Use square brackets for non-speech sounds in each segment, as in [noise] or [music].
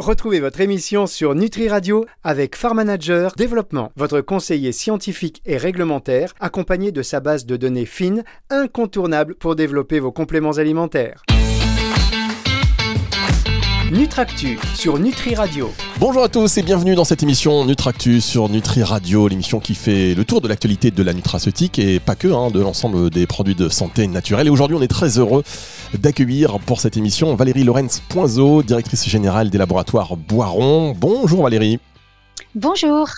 Retrouvez votre émission sur Nutri Radio avec Farm Manager Développement, votre conseiller scientifique et réglementaire, accompagné de sa base de données fines, incontournable pour développer vos compléments alimentaires. Nutractu sur Nutri Radio. Bonjour à tous et bienvenue dans cette émission Nutractu sur Nutri Radio, l'émission qui fait le tour de l'actualité de la nutraceutique et pas que, hein, de l'ensemble des produits de santé naturelle. Et aujourd'hui, on est très heureux d'accueillir pour cette émission Valérie Lorenz Poinzeau, directrice générale des laboratoires Boiron. Bonjour Valérie. Bonjour.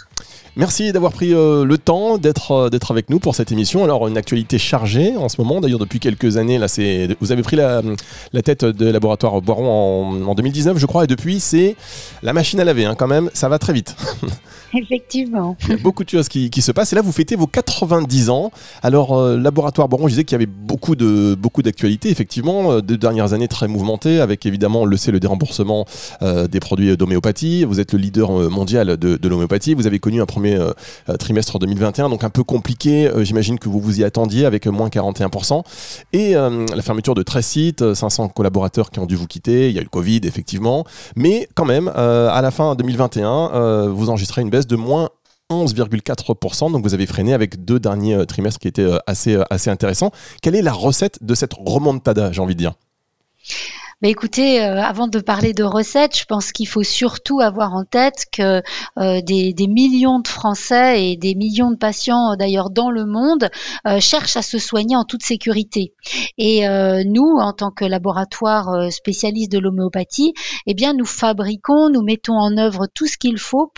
Merci d'avoir pris euh, le temps d'être euh, d'être avec nous pour cette émission. Alors une actualité chargée en ce moment. D'ailleurs depuis quelques années là, c'est vous avez pris la, la tête de laboratoire Boiron en, en 2019 je crois et depuis c'est la machine à laver hein, quand même. Ça va très vite. [laughs] Effectivement. Il y a beaucoup de choses qui, qui, se passent. Et là, vous fêtez vos 90 ans. Alors, euh, Laboratoire Boron, je disais qu'il y avait beaucoup de beaucoup d'actualités, effectivement. Euh, deux dernières années très mouvementées, avec évidemment, le sait, le déremboursement des produits d'homéopathie. Vous êtes le leader mondial de, de l'homéopathie. Vous avez connu un premier euh, trimestre 2021, donc un peu compliqué. J'imagine que vous vous y attendiez avec moins 41%. Et la fermeture de 13 sites, 500 collaborateurs qui ont dû vous quitter. Il y a eu le Covid, effectivement. Mais quand même, à la fin 2021, vous enregistrez une baisse de moins 11,4%. Donc vous avez freiné avec deux derniers euh, trimestres qui étaient euh, assez, euh, assez intéressants. Quelle est la recette de cette remontada, j'ai envie de dire? Bah écoutez, euh, avant de parler de recettes, je pense qu'il faut surtout avoir en tête que euh, des, millions de Français et des millions de patients d'ailleurs dans le monde euh, cherchent à se soigner en toute sécurité. Et nous, en tant que laboratoire spécialiste de l'homéopathie, eh bien nous fabriquons, nous mettons en œuvre tout ce qu'il faut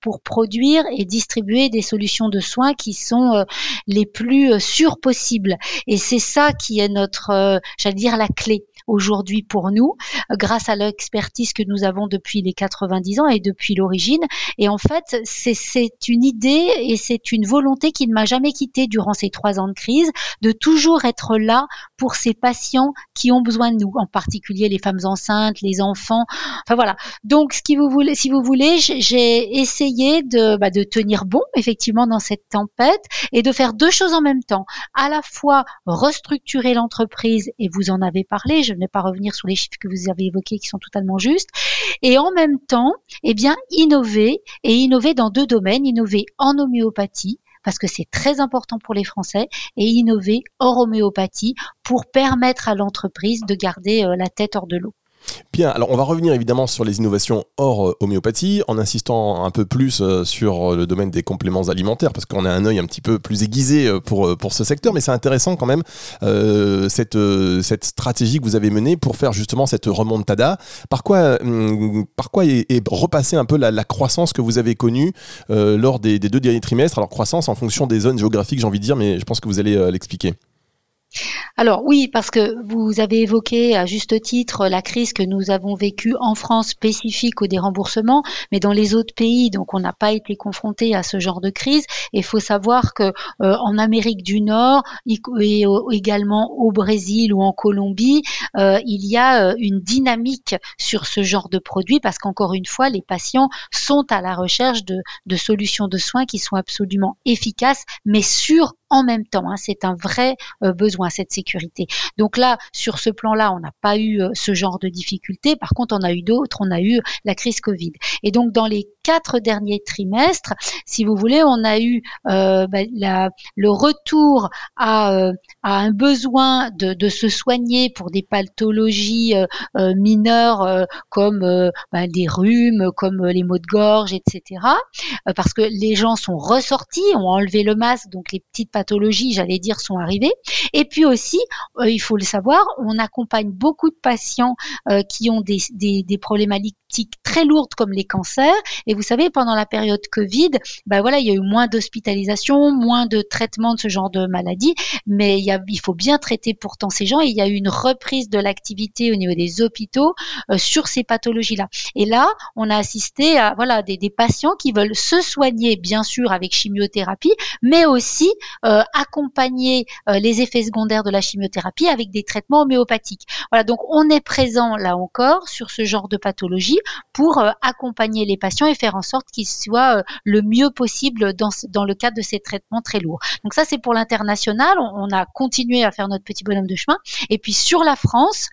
pour produire et distribuer des solutions de soins qui sont euh, les plus euh, sûres possibles. Et c'est ça qui est notre, euh, j'allais dire, la clé aujourd'hui pour nous, grâce à l'expertise que nous avons depuis les 90 ans et depuis l'origine. Et en fait, c'est une idée et c'est une volonté qui ne m'a jamais quitté durant ces trois ans de crise, de toujours être là pour ces patients qui ont besoin de nous, en particulier les femmes enceintes, les enfants. Enfin voilà. Donc, ce qui vous voulez, si vous voulez, j'ai essayé de, bah, de tenir bon effectivement dans cette tempête et de faire deux choses en même temps. À la fois restructurer l'entreprise, et vous en avez parlé, je ne pas revenir sur les chiffres que vous avez évoqués qui sont totalement justes, et en même temps, eh bien, innover et innover dans deux domaines, innover en homéopathie, parce que c'est très important pour les Français, et innover hors homéopathie pour permettre à l'entreprise de garder euh, la tête hors de l'eau. Bien, alors on va revenir évidemment sur les innovations hors euh, homéopathie, en insistant un peu plus euh, sur euh, le domaine des compléments alimentaires, parce qu'on a un œil un petit peu plus aiguisé pour, pour ce secteur, mais c'est intéressant quand même cette, cette stratégie que vous avez menée pour faire justement cette remontada. Par quoi, hum, par quoi est, est repasser un peu la, croissance que vous avez connue lors des, des, deux derniers trimestres? Alors croissance en fonction des zones géographiques, j'ai envie de dire, mais je pense que vous allez l'expliquer. Alors oui, parce que vous avez évoqué à juste titre la crise que nous avons vécue en France spécifique au déremboursement, mais dans les autres pays, donc on n'a pas été confronté à ce genre de crise. Il faut savoir que euh, en Amérique du Nord et également au Brésil ou en Colombie, euh, il y a euh, une dynamique sur ce genre de produit parce qu'encore une fois, les patients sont à la recherche de, de solutions de soins qui sont absolument efficaces, mais sûres en même temps. Hein. C'est un vrai euh, besoin, cette sécurité. Donc là, sur ce plan-là, on n'a pas eu euh, ce genre de difficultés. Par contre, on a eu d'autres. On a eu la crise Covid. Et donc, dans les quatre derniers trimestres, si vous voulez, on a eu euh, bah, le retour à, à un besoin de, de, se soigner pour des pathologies mineures comme bah, des rhumes, comme les maux de gorge, etc. parce que les gens sont ressortis, ont enlevé le masque, donc les petites pathologies, j'allais dire, sont arrivées. Et puis aussi, il faut le savoir, on accompagne beaucoup de patients qui ont des, des, des problématiques très lourdes comme les cancers. Et vous savez, pendant la période Covid, ben voilà, il y a eu moins d'hospitalisation, moins de traitement de ce genre de maladie, mais il, y a, il faut bien traiter pourtant ces gens. Et il y a eu une reprise de l'activité au niveau des hôpitaux euh, sur ces pathologies-là. Et là, on a assisté à voilà des, des, patients qui veulent se soigner, bien sûr, avec chimiothérapie, mais aussi euh, accompagner euh, les effets secondaires de la chimiothérapie avec des traitements homéopathiques. Voilà, donc on est présent là encore sur ce genre de pathologie pour accompagner les patients et faire en sorte qu'ils soient le mieux possible dans, dans le cadre de ces traitements très lourds. Donc ça, c'est pour l'international. On, a continué à faire notre petit bonhomme de chemin. Et puis sur la France,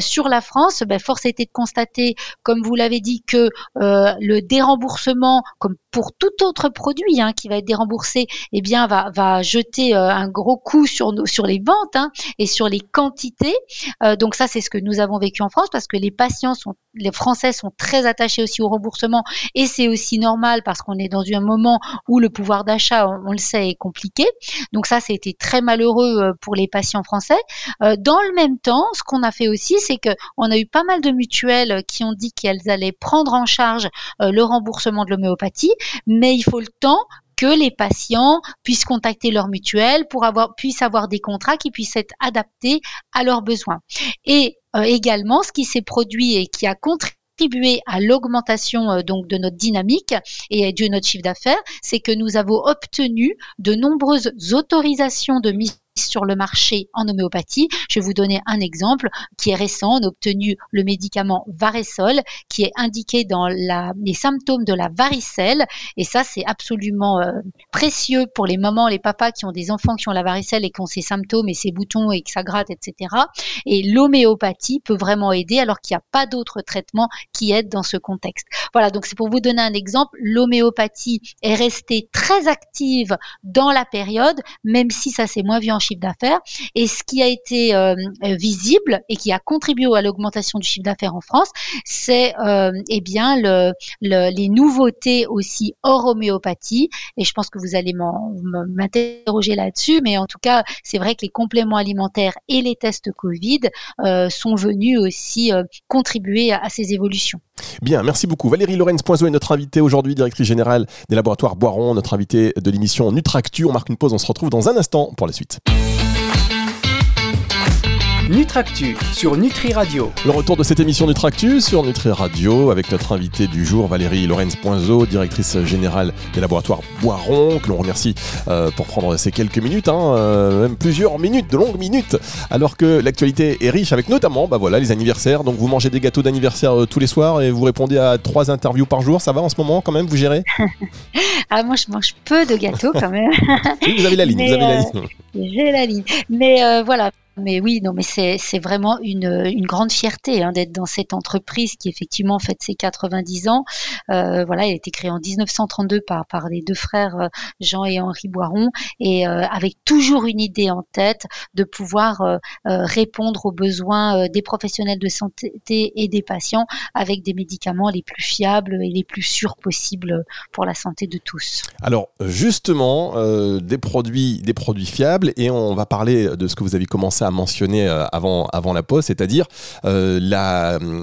sur la France, ben, force a été de constater, comme vous l'avez dit, que le déremboursement, comme pour tout autre produit hein, qui va être déremboursé, eh bien va, va jeter euh, un gros coup sur sur les ventes hein, et sur les quantités. Euh, donc ça c'est ce que nous avons vécu en France parce que les patients sont les Français sont très attachés aussi au remboursement et c'est aussi normal parce qu'on est dans un moment où le pouvoir d'achat, on, le sait, est compliqué. Donc ça, c'était très malheureux euh, pour les patients français. dans le même temps, ce qu'on a fait aussi, c'est que on a eu pas mal de mutuelles qui ont dit qu'elles allaient prendre en charge le remboursement de l'homéopathie mais il faut le temps que les patients puissent contacter leur mutuelle pour avoir puissent avoir des contrats qui puissent être adaptés à leurs besoins. Et euh, également, ce qui s'est produit et qui a contribué à l'augmentation euh, donc de notre dynamique et de notre chiffre d'affaires, c'est que nous avons obtenu de nombreuses autorisations de mise sur le marché en homéopathie. Je vais vous donner un exemple qui est récent. On a obtenu le médicament Varesol qui est indiqué dans les symptômes de la varicelle. Et ça, c'est absolument euh, précieux pour les mamans, les papas qui ont des enfants qui ont la varicelle et qui ont ces symptômes et ces boutons et que ça gratte, etc. Et l'homéopathie peut vraiment aider alors qu'il n'y a pas d'autres traitements qui aident dans ce contexte. Voilà, donc c'est pour vous donner un exemple. L'homéopathie est restée très active dans la période, même si ça s'est moins vu en d'affaires. Et ce qui a été euh, visible et qui a contribué à l'augmentation du chiffre d'affaires en France, c'est euh, eh bien le, les nouveautés aussi hors homéopathie. Et je pense que vous allez m'interroger là-dessus, mais en tout cas, c'est vrai que les compléments alimentaires et les tests Covid euh, sont venus aussi contribuer à, ces évolutions. Bien, merci beaucoup. Valérie Lorenz Poinzo est notre invitée aujourd'hui, directrice générale des laboratoires Boiron, notre invitée de l'émission Nutractu. On marque une pause, on se retrouve dans un instant pour la suite. Nutractu sur Nutri Radio. Le retour de cette émission Nutractu sur Nutri Radio avec notre invitée du jour Valérie Lorenz Poinzo, directrice générale des laboratoires Boiron, que l'on remercie euh, pour prendre ces quelques minutes, hein, euh, même plusieurs minutes, de longues minutes, alors que l'actualité est riche avec notamment bah voilà, les anniversaires. Donc vous mangez des gâteaux d'anniversaire euh, tous les soirs et vous répondez à trois interviews par jour. Ça va en ce moment quand même Vous gérez? [laughs] Ah moi je mange peu de gâteaux quand même. vous avez la ligne, vous avez la ligne. J'ai la ligne. Mais voilà, mais oui, non, mais c'est vraiment une, grande fierté hein, d'être dans cette entreprise qui effectivement fête ses 90 ans. Euh, voilà, elle a été créée en 1932 par, les deux frères euh, Jean et Henri Boiron et euh, avec toujours une idée en tête de pouvoir répondre aux besoins des professionnels de santé et des patients avec des médicaments les plus fiables et les plus sûrs possibles pour la santé de tous. Alors justement, des produits, des produits fiables et on va parler de ce que vous avez commencé à mentionné euh, avant, avant la pause, c'est-à-dire euh,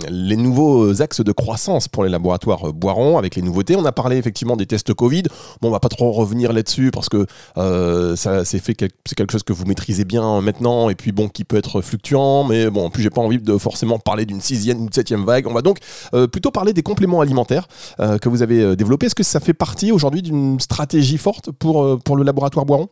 les nouveaux axes de croissance pour les laboratoires Boiron avec les nouveautés. On a parlé effectivement des tests Covid. Bon, on va pas trop revenir là-dessus parce que euh, ça c'est quelque chose que vous maîtrisez bien maintenant et puis bon qui peut être fluctuant. Mais bon, en plus j'ai pas envie de forcément parler d'une sixième ou septième vague. On va donc plutôt parler des compléments alimentaires que vous avez développés. Est-ce que ça fait partie aujourd'hui d'une stratégie forte pour, pour le laboratoire Boiron?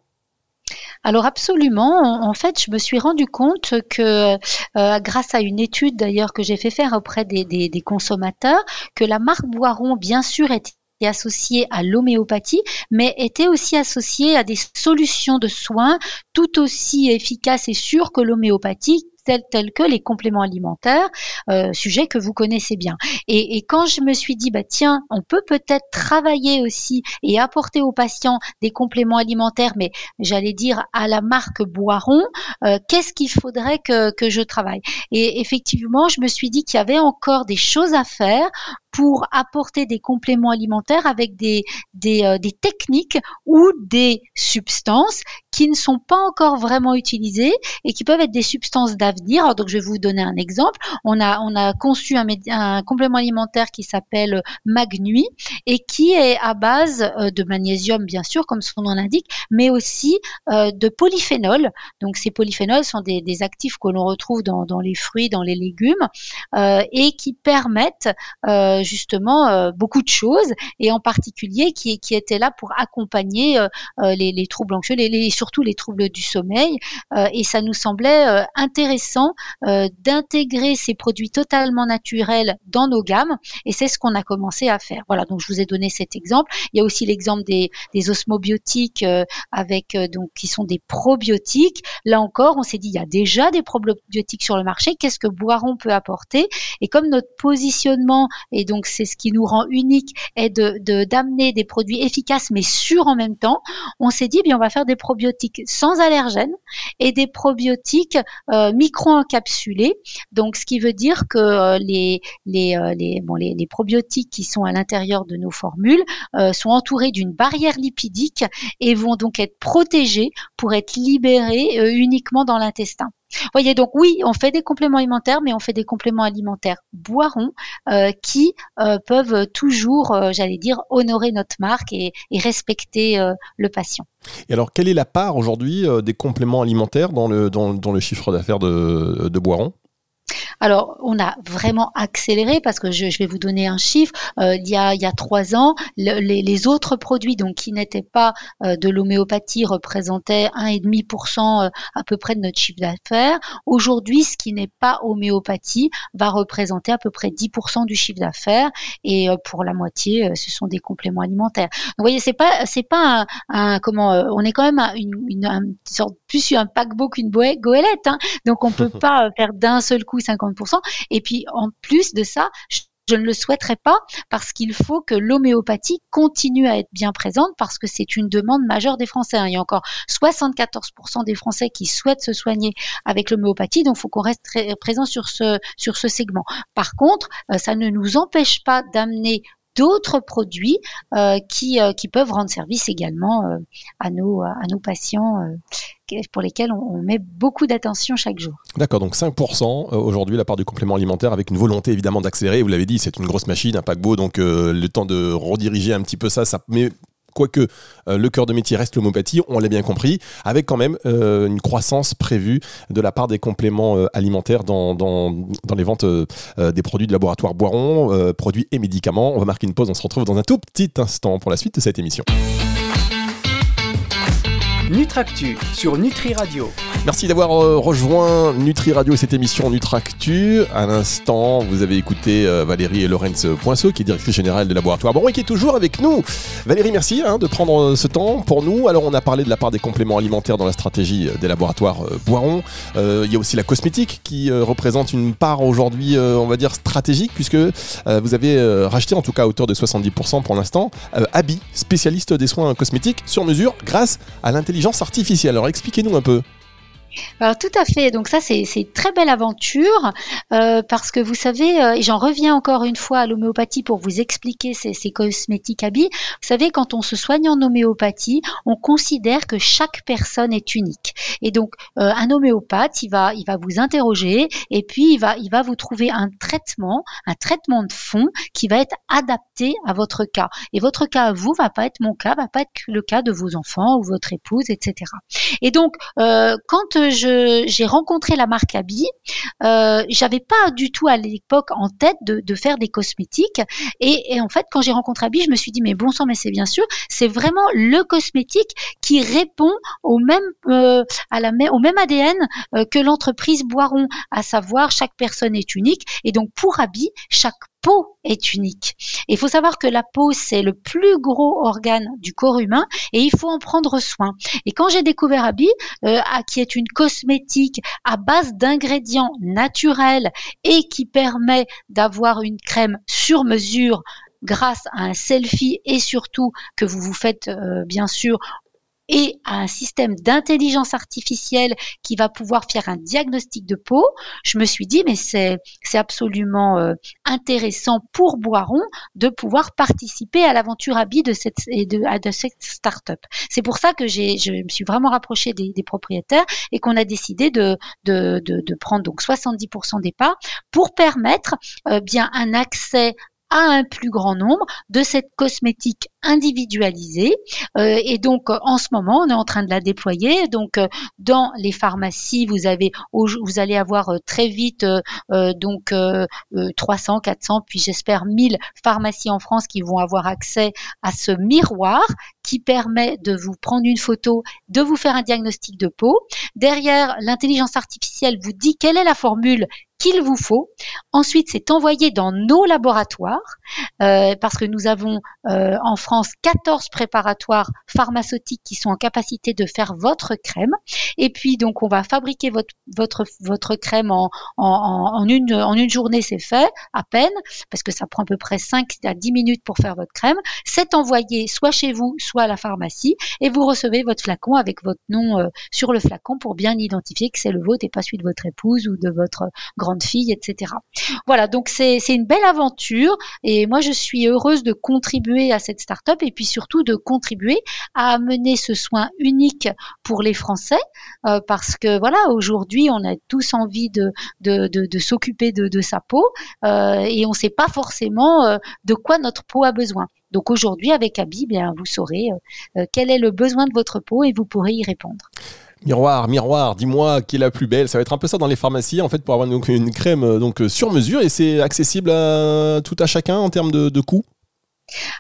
Alors absolument. En fait, je me suis rendu compte que euh, grâce à une étude d'ailleurs que j'ai fait faire auprès des, des, consommateurs, que la marque Boiron, bien sûr, était associée à l'homéopathie, mais était aussi associée à des solutions de soins tout aussi efficaces et sûres que l'homéopathie tels, que les compléments alimentaires, euh, sujet que vous connaissez bien. Et, quand je me suis dit, bah tiens, on peut peut-être travailler aussi et apporter aux patients des compléments alimentaires, mais j'allais dire à la marque Boiron, euh, qu'est-ce qu'il faudrait que, que je travaille? Et effectivement, je me suis dit qu'il y avait encore des choses à faire pour apporter des compléments alimentaires avec des, euh, des, techniques ou des substances qui ne sont pas encore vraiment utilisées et qui peuvent être des substances d'avenir. Donc, je vais vous donner un exemple. On a, on a conçu un, complément alimentaire qui s'appelle Magnui et qui est à base euh, de magnésium, bien sûr, comme son nom l'indique, mais aussi euh, de polyphénol. Donc, ces polyphénols sont des, actifs que l'on retrouve dans, les fruits, dans les légumes et qui permettent justement beaucoup de choses et en particulier qui, qui étaient là pour accompagner les, troubles anxieux, les, surtout les troubles du sommeil. et ça nous semblait intéressant d'intégrer ces produits totalement naturels dans nos gammes et c'est ce qu'on a commencé à faire. Voilà, donc je vous ai donné cet exemple. Il y a aussi l'exemple des, des osmobiotiques avec donc qui sont des probiotiques. Là encore, on s'est dit il y a déjà des probiotiques sur le marché. Qu'est-ce que Boiron peut apporter? Et comme notre positionnement et donc c'est ce qui nous rend unique est de d'amener des produits efficaces mais sûrs en même temps, on s'est dit bien on va faire des probiotiques sans allergènes et des probiotiques euh, micro-encapsulés. Donc ce qui veut dire que euh, les les euh, les, bon, les, probiotiques qui sont à l'intérieur de nos formules sont entourés d'une barrière lipidique et vont donc être protégés pour être libérés uniquement dans l'intestin. Voyez donc oui, on fait des compléments alimentaires, mais on fait des compléments alimentaires boirons euh, qui peuvent toujours, j'allais dire, honorer notre marque et, respecter le patient. Et alors, quelle est la part aujourd'hui des compléments alimentaires dans le, chiffre d'affaires de Boiron alors, on a vraiment accéléré parce que je, vais vous donner un chiffre. Euh, il, y a, il y a trois ans, les, autres produits donc qui n'étaient pas euh, de l'homéopathie représentaient 1,5% euh, à peu près de notre chiffre d'affaires. Aujourd'hui, ce qui n'est pas homéopathie va représenter à peu près 10% du chiffre d'affaires et pour la moitié, ce sont des compléments alimentaires. vous voyez, c'est pas c'est pas un, comment on est quand même une, une, sorte plus un paquebot qu'une goélette, hein. donc on peut [laughs] pas faire d'un seul coup 50 et puis en plus de ça, je ne le souhaiterais pas parce qu'il faut que l'homéopathie continue à être bien présente parce que c'est une demande majeure des Français. Hein. Il y a encore 74% des Français qui souhaitent se soigner avec l'homéopathie, donc il faut qu'on reste très présent sur ce, sur ce segment. Par contre, euh, ça ne nous empêche pas d'amener d'autres produits euh, qui, euh, qui peuvent rendre service également à, nos, à nos patients pour lesquels on, met beaucoup d'attention chaque jour. D'accord, donc 5% euh, aujourd'hui la part du complément alimentaire avec une volonté évidemment d'accélérer. Vous l'avez dit, c'est une grosse machine, un paquebot, donc euh, le temps de rediriger un petit peu ça, ça met quoique euh, le cœur de métier reste l'homéopathie, on l'a bien compris, avec quand même une croissance prévue de la part des compléments alimentaires dans, dans, dans, les ventes des produits de laboratoire Boiron, produits et médicaments. On va marquer une pause, on se retrouve dans un tout petit instant pour la suite de cette émission. Nutractu sur Nutri Radio. Merci d'avoir euh, rejoint Nutri Radio et cette émission Nutractu. À l'instant, vous avez écouté euh, Valérie et Lorenz Poinceau, qui est directrice générale de Laboratoire Bon et qui est toujours avec nous. Valérie, merci hein, de prendre euh, ce temps pour nous. Alors, on a parlé de la part des compléments alimentaires dans la stratégie des laboratoires Boiron. il y a aussi la cosmétique qui représente une part aujourd'hui, on va dire, stratégique, puisque vous avez racheté, en tout cas à hauteur de 70% pour l'instant, Abi, spécialiste des soins cosmétiques sur mesure grâce à l'intelligence artificielle. Alors expliquez-nous un peu. Alors tout à fait. Donc ça c'est une très belle aventure euh, parce que vous savez, euh, et j'en reviens encore une fois à l'homéopathie pour vous expliquer ces, ces cosmétiques habits. Vous savez, quand on se soigne en homéopathie, on considère que chaque personne est unique. Et donc euh, un homéopathe, il va, il va vous interroger et puis il va, il va vous trouver un traitement, un traitement de fond qui va être adapté à votre cas. Et votre cas à vous va pas être mon cas, va pas être le cas de vos enfants ou votre épouse, etc. Et donc quand j'ai rencontré la marque Abi, euh, j'avais pas du tout à l'époque en tête de, faire des cosmétiques. Et, en fait, quand j'ai rencontré Abi, je me suis dit, mais bon sang, mais c'est bien sûr, c'est vraiment le cosmétique qui répond au même, euh, au même ADN euh, que l'entreprise Boiron, à savoir chaque personne est unique. Et donc, pour Abi, chaque peau est unique. il faut savoir que la peau, c'est le plus gros organe du corps humain et il faut en prendre soin. Et quand j'ai découvert Abi, euh, qui est une cosmétique à base d'ingrédients naturels et qui permet d'avoir une crème sur mesure grâce à un selfie et surtout que vous vous faites euh, bien sûr et à un système d'intelligence artificielle qui va pouvoir faire un diagnostic de peau, je me suis dit, mais c'est, absolument euh, intéressant pour Boiron de pouvoir participer à l'aventure Abi de cette, de, cette start-up. C'est pour ça que je me suis vraiment rapprochée des, des propriétaires et qu'on a décidé de, de, de, de, prendre donc 70% des parts pour permettre euh, bien un accès à un plus grand nombre de cette cosmétique individualisée. et donc, en ce moment, on est en train de la déployer. Donc, dans les pharmacies, vous avez, vous allez avoir très vite donc 300, 400, puis j'espère 1000 pharmacies en France qui vont avoir accès à ce miroir qui permet de vous prendre une photo, de vous faire un diagnostic de peau. Derrière, l'intelligence artificielle vous dit quelle est la formule qu'il vous faut. Ensuite, c'est envoyé dans nos laboratoires, euh, parce que nous avons euh, en France 14 préparatoires pharmaceutiques qui sont en capacité de faire votre crème. Et puis, donc, on va fabriquer votre, votre, votre crème en, en, en, une, en une journée, c'est fait, à peine, parce que ça prend à peu près 5 à 10 minutes pour faire votre crème. C'est envoyé soit chez vous, soit à la pharmacie, et vous recevez votre flacon avec votre nom euh, sur le flacon pour bien identifier que c'est le vôtre et pas celui de votre épouse ou de votre grande fille, etc. Voilà, donc c'est une belle aventure et moi je suis heureuse de contribuer à cette et puis surtout de contribuer à amener ce soin unique pour les Français euh, parce que voilà, aujourd'hui on a tous envie de, s'occuper de, sa peau euh, et on ne sait pas forcément euh, de quoi notre peau a besoin. Donc aujourd'hui, avec Abi, bien, vous saurez quel est le besoin de votre peau et vous pourrez y répondre. Miroir, miroir, dis-moi qui est la plus belle. Ça va être un peu ça dans les pharmacies, en fait, pour avoir donc, une crème donc, sur mesure et c'est accessible à tout à chacun en termes de coût?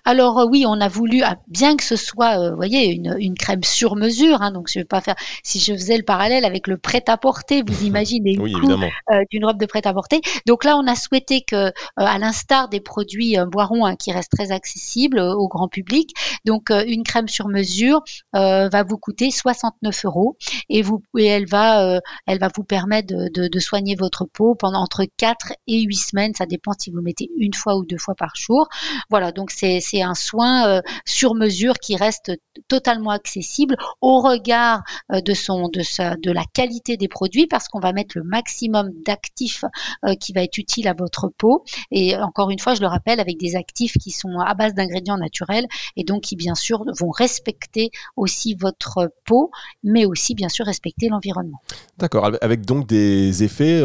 Alors euh, oui, on a voulu, ah, bien que ce soit, euh, vous voyez, une, crème sur mesure, hein, donc je vais pas faire, si je faisais le parallèle avec le prêt-à-porter, vous [laughs] imaginez oui, euh, d'une robe de prêt-à-porter. Donc là, on a souhaité que, à l'instar des produits Boiron, hein, qui restent très accessibles au grand public, donc une crème sur mesure va vous coûter 69 euros et vous, et elle va, elle va vous permettre de, de, soigner votre peau pendant entre 4 et 8 semaines, ça dépend si vous mettez une fois ou deux fois par jour. Voilà, donc c'est un soin euh, sur mesure qui reste totalement accessible au regard euh, de son de sa de la qualité des produits parce qu'on va mettre le maximum d'actifs euh, qui va être utile à votre peau et encore une fois je le rappelle avec des actifs qui sont à base d'ingrédients naturels et donc qui bien sûr vont respecter aussi votre peau mais aussi bien sûr respecter l'environnement. D'accord avec donc des effets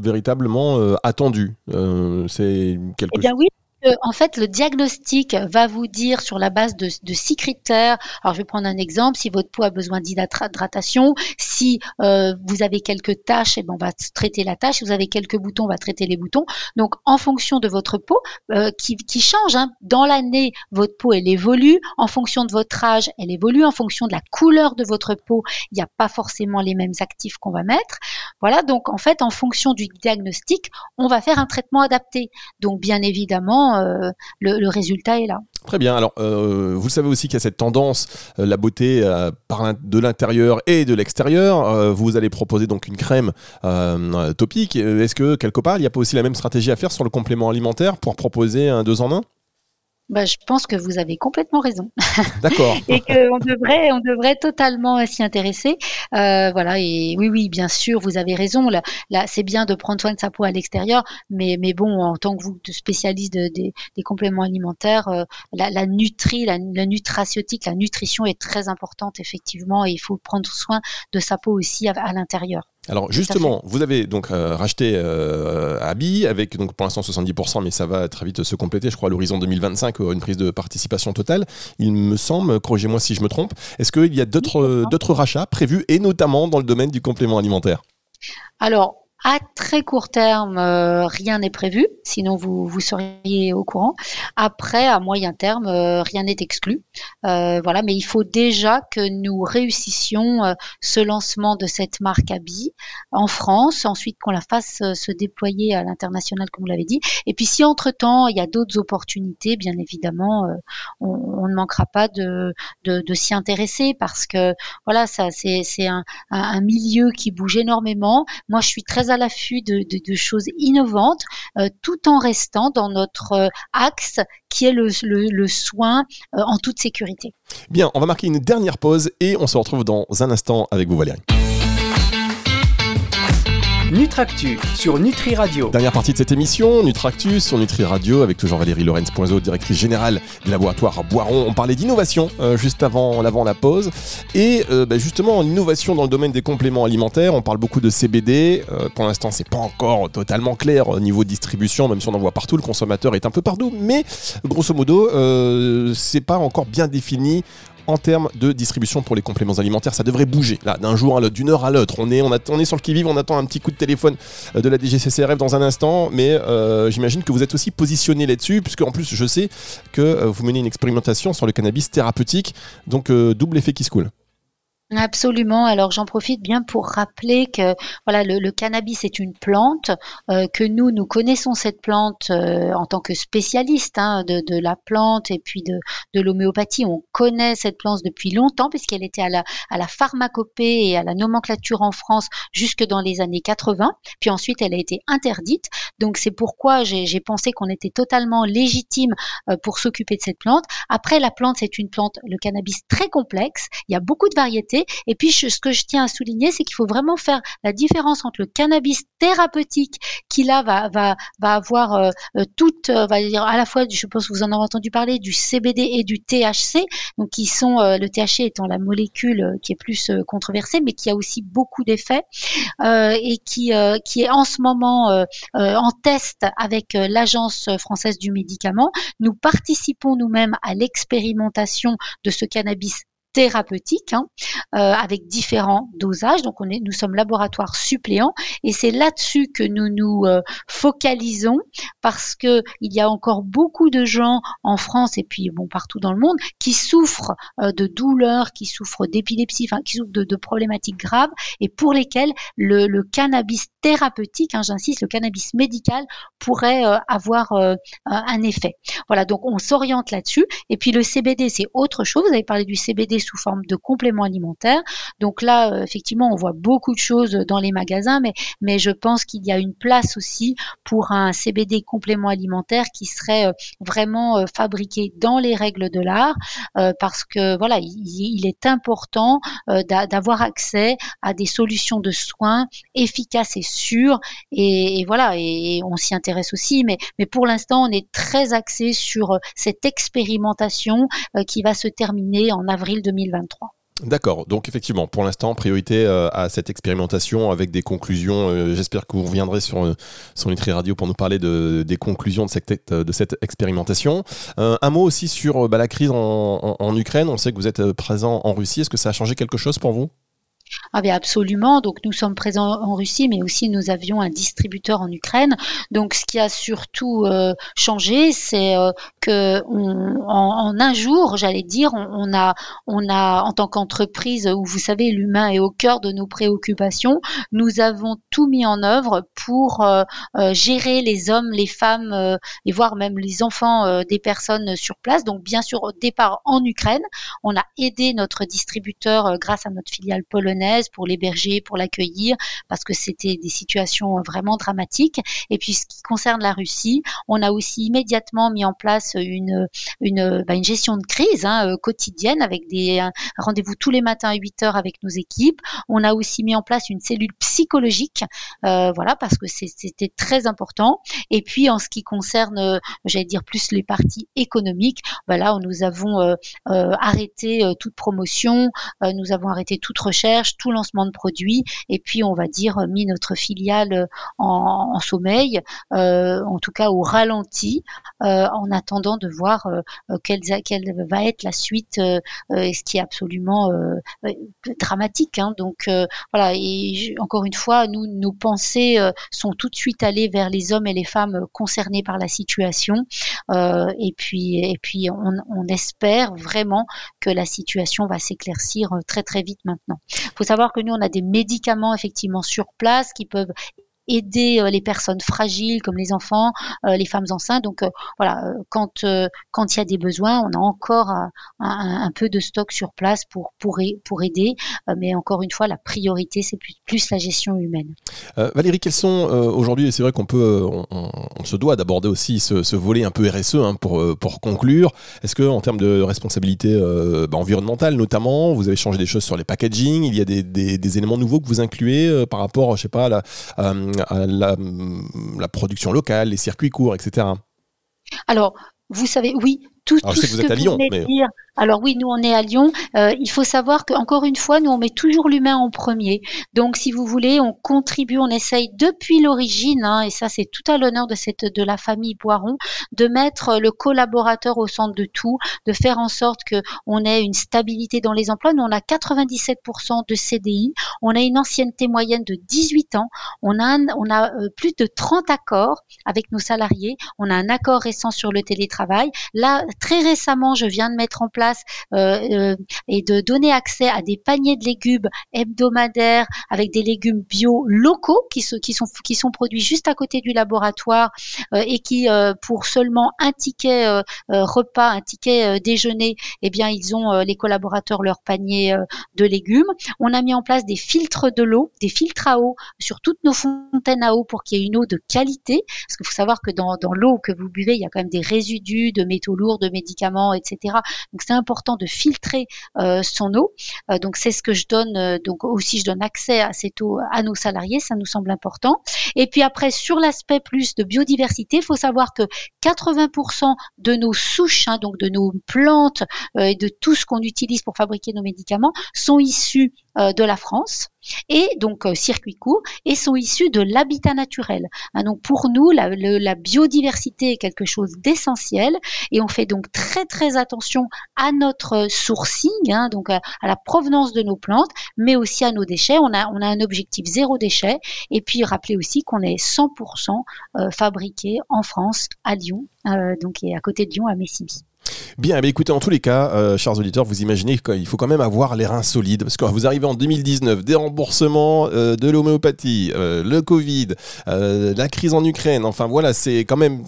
véritablement attendus. c'est quelque eh bien oui en fait, le diagnostic va vous dire sur la base de, six critères. Alors, je vais prendre un exemple. Si votre peau a besoin d'hydratation, si euh, vous avez quelques taches, eh ben, on va traiter la tâche. Si vous avez quelques boutons, on va traiter les boutons. Donc, en fonction de votre peau, euh, qui, change, hein, dans l'année, votre peau, elle évolue. En fonction de votre âge, elle évolue. En fonction de la couleur de votre peau, il n'y a pas forcément les mêmes actifs qu'on va mettre. Voilà. Donc, en fait, en fonction du diagnostic, on va faire un traitement adapté. Donc, bien évidemment, euh, le, résultat est là. Très bien. Alors, euh, vous savez aussi qu'il y a cette tendance, euh, la beauté par de l'intérieur et de l'extérieur. vous allez proposer donc une crème topique. Est-ce que quelque part, il n'y a pas aussi la même stratégie à faire sur le complément alimentaire pour proposer un deux en un? Bah, je pense que vous avez complètement raison. [laughs] D'accord. et qu'on devrait, on devrait totalement s'y intéresser. Euh, voilà. Et oui, oui, bien sûr, vous avez raison. Là, là c'est bien de prendre soin de sa peau à l'extérieur, mais, mais bon, en tant que vous, spécialiste de, des compléments alimentaires, euh, la, la, nutri, la, la nutraceutique, la nutrition est très importante effectivement, et il faut prendre soin de sa peau aussi à l'intérieur. Alors justement, vous avez donc euh, racheté euh, Abi avec donc pour l'instant 70%, mais ça va très vite se compléter, je crois, à l'horizon 2025, euh, une prise de participation totale. Il me semble, corrigez-moi si je me trompe, est-ce qu'il y a d'autres rachats prévus, et notamment dans le domaine du complément alimentaire? Alors, à très court terme, euh, rien n'est prévu, sinon vous, vous seriez au courant. Après, à moyen terme, euh, rien n'est exclu. Euh, voilà, mais il faut déjà que nous réussissions ce lancement de cette marque Abi en France, ensuite qu'on la fasse se déployer à l'international, comme vous l'avez dit. Et puis, si entre-temps, il y a d'autres opportunités, bien évidemment, on, ne manquera pas de s'y intéresser parce que, voilà, ça c'est un, un milieu qui bouge énormément. Moi, je suis très à l'affût de, choses innovantes, euh, tout en restant dans notre euh, axe qui est le, soin euh, en toute sécurité. Bien, on va marquer une dernière pause et on se retrouve dans un instant avec vous Valérie. Nutractu sur Nutri Radio. Dernière partie de cette émission, Nutractus sur Nutri Radio, avec toujours Valérie Lorenz Poinzo, directrice générale du laboratoire Boiron. On parlait d'innovation euh, juste avant, la pause. Et euh, bah, justement, innovation dans le domaine des compléments alimentaires. On parle beaucoup de CBD. Euh, pour l'instant, c'est pas encore totalement clair au niveau de distribution, même si on en voit partout. Le consommateur est un peu partout. Mais grosso modo, c'est pas encore bien défini en termes de distribution pour les compléments alimentaires. Ça devrait bouger, là, d'un jour à l'autre, d'une heure à l'autre. On est, on, est sur le qui-vive, on attend un petit coup de téléphone euh, de la DGCCRF dans un instant, mais euh, j'imagine que vous êtes aussi positionné là-dessus, puisque en plus, je sais que euh, vous menez une expérimentation sur le cannabis thérapeutique, donc double effet qui se coule. Absolument. Alors j'en profite bien pour rappeler que voilà le, cannabis est une plante euh, que nous nous connaissons cette plante euh, en tant que spécialiste hein, de, de, la plante et puis de, de l'homéopathie. On connaît cette plante depuis longtemps puisqu'elle était à la, à la pharmacopée et à la nomenclature en France jusque dans les années 80. Puis ensuite elle a été interdite. Donc c'est pourquoi j'ai pensé qu'on était totalement légitime euh, pour s'occuper de cette plante. Après la plante c'est une plante le cannabis très complexe. Il y a beaucoup de variétés et puis, ce que je tiens à souligner, c'est qu'il faut vraiment faire la différence entre le cannabis thérapeutique, qui là va, va, va avoir euh, euh, euh, va dire à la fois, je pense que vous en avez entendu parler, du CBD et du THC, donc qui sont, le THC étant la molécule qui est plus controversée, mais qui a aussi beaucoup d'effets, et qui, qui est en ce moment en test avec l'Agence française du médicament. Nous participons nous-mêmes à l'expérimentation de ce cannabis thérapeutique hein, euh, avec différents dosages. Donc on est, nous sommes laboratoire suppléant et c'est là-dessus que nous nous euh, focalisons parce que il y a encore beaucoup de gens en France et puis bon partout dans le monde qui souffrent euh, de douleurs, qui souffrent d'épilepsie, enfin qui souffrent de, de, problématiques graves et pour lesquelles le, le cannabis thérapeutique, hein, j'insiste, le cannabis médical pourrait avoir un effet. Voilà, donc on s'oriente là-dessus. Et puis le CBD, c'est autre chose. Vous avez parlé du CBD sous forme de complément alimentaire. Donc là, euh, effectivement, on voit beaucoup de choses dans les magasins, mais, mais je pense qu'il y a une place aussi pour un CBD complément alimentaire qui serait euh, vraiment euh, fabriqué dans les règles de l'art, parce que voilà, il, est important d'avoir accès à des solutions de soins efficaces et sûres. Et, voilà, et, on s'y intéresse aussi, mais, mais pour l'instant, on est très axé sur cette expérimentation qui va se terminer en avril 2023. D'accord, donc effectivement, pour l'instant, priorité euh, à cette expérimentation avec des conclusions. Euh, j'espère que vous reviendrez sur, euh, sur Nutri Radio pour nous parler de, des conclusions de cette, cette expérimentation. un mot aussi sur bah, la crise en, en, Ukraine. On sait que vous êtes présent en Russie. Est-ce que ça a changé quelque chose pour vous? Ah bien absolument. Donc nous sommes présents en Russie, mais aussi nous avions un distributeur en Ukraine. Donc ce qui a surtout euh, changé, c'est euh, un jour, j'allais dire, on, a, on a en tant qu'entreprise où vous savez l'humain est au cœur de nos préoccupations, nous avons tout mis en œuvre pour euh, gérer les hommes, les femmes et voire même les enfants des personnes sur place. Donc bien sûr au départ en Ukraine, on a aidé notre distributeur grâce à notre filiale polonaise pour l'héberger, pour l'accueillir, parce que c'était des situations vraiment dramatiques. Et puis, ce qui concerne la Russie, on a aussi immédiatement mis en place une, une, bah, gestion de crise hein, euh, quotidienne avec des rendez-vous tous les matins à 8 heures avec nos équipes. On a aussi mis en place une cellule psychologique, euh, voilà, parce que c'était très important. Et puis, en ce qui concerne, euh, j'allais dire plus les parties économiques, voilà, nous avons arrêté toute promotion, nous avons arrêté toute recherche, tout lancement de produits, et puis on va dire euh, mis notre filiale euh, en, sommeil, euh, en tout cas au ralenti, en attendant de voir quelle, va être la suite, ce qui est absolument dramatique. Hein. Donc voilà, et encore une fois, nous, nos pensées sont tout de suite allées vers les hommes et les femmes concernés par la situation, et puis, et puis on espère vraiment que la situation va s'éclaircir très très vite maintenant faut savoir que nous, on a des médicaments effectivement sur place qui peuvent aider les personnes fragiles comme les enfants, les femmes enceintes. Donc voilà, quand quand il y a des besoins, on a encore un, peu de stock sur place pour pour, aider. mais encore une fois, la priorité c'est plus, la gestion humaine. Valérie, quels sont aujourd'hui, et c'est vrai qu'on peut, on, se doit d'aborder aussi ce, volet un peu RSE hein, pour pour conclure. Est-ce que en termes de responsabilité bah, environnementale notamment, vous avez changé des choses sur les packaging, il y a des, éléments nouveaux que vous incluez euh, par rapport, je sais pas, à la, la, la production locale, les circuits courts, etc. Alors, vous savez, oui, tout, Alors, je sais que vous êtes à Lyon, mais... Alors oui, nous on est à Lyon. Euh, il faut savoir qu'encore une fois, nous on met toujours l'humain en premier. Donc si vous voulez, on contribue, on essaye depuis l'origine, hein, et ça c'est tout à l'honneur de cette de la famille Boiron, de mettre le collaborateur au centre de tout, de faire en sorte que on ait une stabilité dans les emplois. Nous on a 97% de CDI, on a une ancienneté moyenne de 18 ans, on a on a euh, plus de 30 accords avec nos salariés, on a un accord récent sur le télétravail. Là très récemment, je viens de mettre en place euh, euh, et de donner accès à des paniers de légumes hebdomadaires avec des légumes bio locaux qui, qui, sont, qui sont produits juste à côté du laboratoire euh, et qui, pour seulement un ticket repas, un ticket déjeuner, eh bien, ils ont les collaborateurs leur panier de légumes. On a mis en place des filtres de l'eau, des filtres à eau sur toutes nos fontaines à eau pour qu'il y ait une eau de qualité. Parce qu'il faut savoir que dans, dans l'eau que vous buvez, il y a quand même des résidus de métaux lourds, de médicaments, etc. Donc c'est important de filtrer euh, son eau. Euh, donc c'est ce que je donne. Euh, donc aussi je donne accès à cette eau à nos salariés, ça nous semble important. Et puis après sur l'aspect plus de biodiversité, il faut savoir que 80% de nos souches, hein, donc de nos plantes et de tout ce qu'on utilise pour fabriquer nos médicaments sont issus de la France et donc euh, circuits courts et sont issus de l'habitat naturel. Hein, donc pour nous, la, la, biodiversité est quelque chose d'essentiel et on fait donc très très attention à notre sourcing, hein, donc à, la provenance de nos plantes, mais aussi à nos déchets. On a, on a un objectif zéro déchet et puis rappelez aussi qu'on est 100% euh, fabriqué en France, à Lyon, euh, donc et à côté de Lyon, à Messimy. Bien, eh écoutez, en tous les cas, euh, chers auditeurs, vous imaginez qu'il faut quand même avoir les reins solides, parce que vous arrivez en 2019, des remboursements euh, de l'homéopathie, euh, le Covid, la crise en Ukraine, enfin voilà, c'est quand même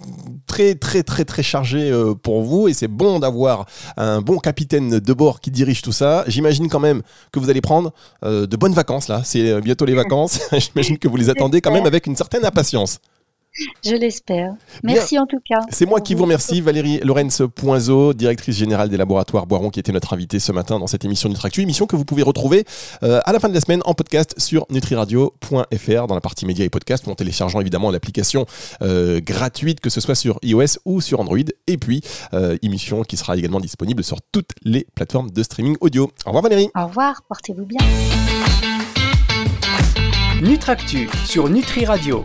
très très très très chargé pour vous, et c'est bon d'avoir un bon capitaine de bord qui dirige tout ça. J'imagine quand même que vous allez prendre de bonnes vacances, là, c'est bientôt les vacances, [laughs] j'imagine que vous les attendez quand même avec une certaine impatience. Je l'espère. Merci en tout cas. C'est moi qui vous remercie, Valérie Lorenz Poinzo, directrice générale des laboratoires Boiron, qui était notre invitée ce matin dans cette émission Nutractu, émission que vous pouvez retrouver euh, à la fin de la semaine en podcast sur nutriradio.fr dans la partie médias et podcasts, en téléchargeant évidemment l'application euh, gratuite, que ce soit sur iOS ou sur Android, et puis euh, émission qui sera également disponible sur toutes les plateformes de streaming audio. Au revoir Valérie. Au revoir, portez-vous bien. Nutractu sur Nutri Radio.